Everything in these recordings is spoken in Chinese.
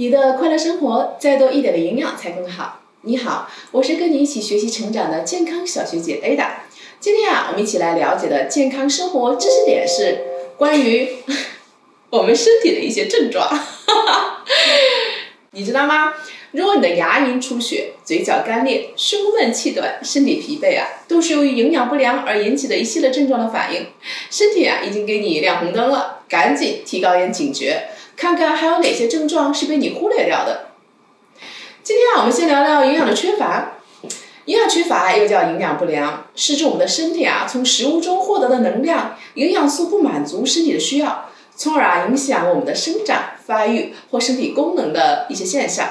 你的快乐生活再多一点的营养才更好。你好，我是跟你一起学习成长的健康小学姐 Ada。今天啊，我们一起来了解的健康生活知识点是关于 我们身体的一些症状。你知道吗？如果你的牙龈出血、嘴角干裂、胸闷气短、身体疲惫啊，都是由于营养不良而引起的一系列症状的反应。身体啊，已经给你亮红灯了，赶紧提高点警觉。看看还有哪些症状是被你忽略掉的。今天啊，我们先聊聊营养的缺乏。营养缺乏又叫营养不良，是指我们的身体啊从食物中获得的能量、营养素不满足身体的需要，从而啊影响我们的生长、发育或身体功能的一些现象。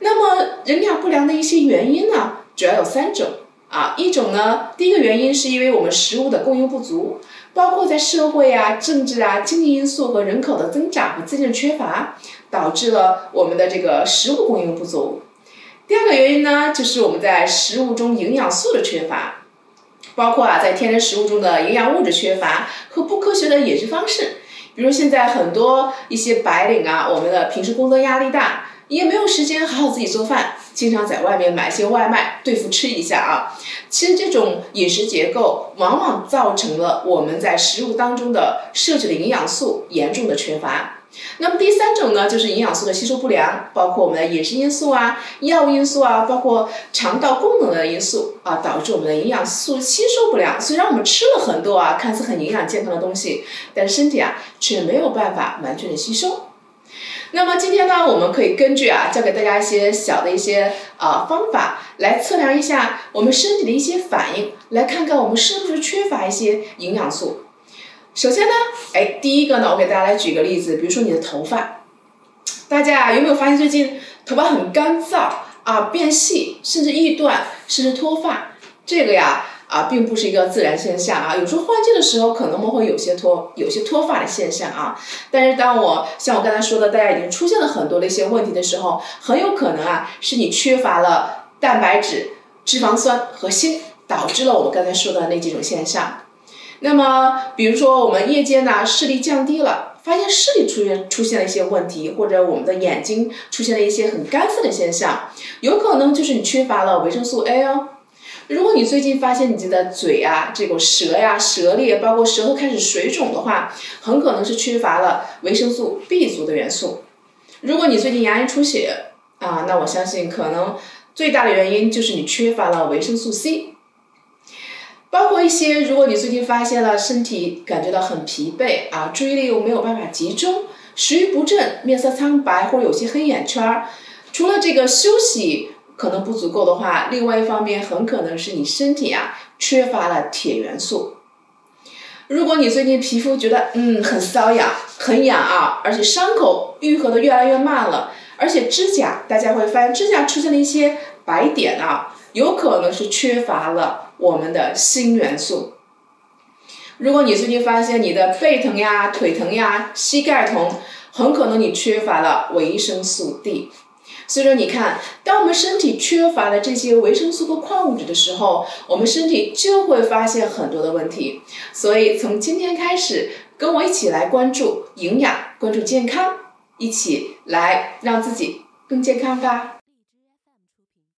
那么营养不良的一些原因呢，主要有三种。啊，一种呢，第一个原因是因为我们食物的供应不足，包括在社会啊、政治啊、经济因素和人口的增长和资金缺乏，导致了我们的这个食物供应不足。第二个原因呢，就是我们在食物中营养素的缺乏，包括啊，在天然食物中的营养物质缺乏和不科学的饮食方式，比如现在很多一些白领啊，我们的平时工作压力大。也没有时间好好自己做饭，经常在外面买些外卖对付吃一下啊。其实这种饮食结构往往造成了我们在食物当中的摄取的营养素严重的缺乏。那么第三种呢，就是营养素的吸收不良，包括我们的饮食因素啊、药物因素啊，包括肠道功能的因素啊，导致我们的营养素吸收不良。虽然我们吃了很多啊，看似很营养健康的东西，但身体啊却没有办法完全的吸收。那么今天呢，我们可以根据啊，教给大家一些小的一些啊方法，来测量一下我们身体的一些反应，来看看我们是不是缺乏一些营养素。首先呢，哎，第一个呢，我给大家来举个例子，比如说你的头发，大家有没有发现最近头发很干燥啊，变细，甚至易断，甚至脱发？这个呀。啊，并不是一个自然现象啊，有时候换季的时候可能我们会有些脱，有些脱发的现象啊。但是当我像我刚才说的，大家已经出现了很多的一些问题的时候，很有可能啊，是你缺乏了蛋白质、脂肪酸和锌，导致了我们刚才说的那几种现象。那么，比如说我们夜间呢视力降低了，发现视力出现出现了一些问题，或者我们的眼睛出现了一些很干涩的现象，有可能就是你缺乏了维生素 A 哦。如果你最近发现你的嘴啊，这个舌呀、舌裂，包括舌头开始水肿的话，很可能是缺乏了维生素 B 族的元素。如果你最近牙龈出血啊，那我相信可能最大的原因就是你缺乏了维生素 C。包括一些，如果你最近发现了身体感觉到很疲惫啊，注意力又没有办法集中，食欲不振，面色苍白或者有些黑眼圈儿，除了这个休息。可能不足够的话，另外一方面很可能是你身体啊缺乏了铁元素。如果你最近皮肤觉得嗯很瘙痒、很痒啊，而且伤口愈合的越来越慢了，而且指甲大家会发现指甲出现了一些白点啊，有可能是缺乏了我们的锌元素。如果你最近发现你的背疼呀、腿疼呀、膝盖疼，很可能你缺乏了维生素 D。所以说，你看，当我们身体缺乏了这些维生素和矿物质的时候，我们身体就会发现很多的问题。所以，从今天开始，跟我一起来关注营养，关注健康，一起来让自己更健康吧。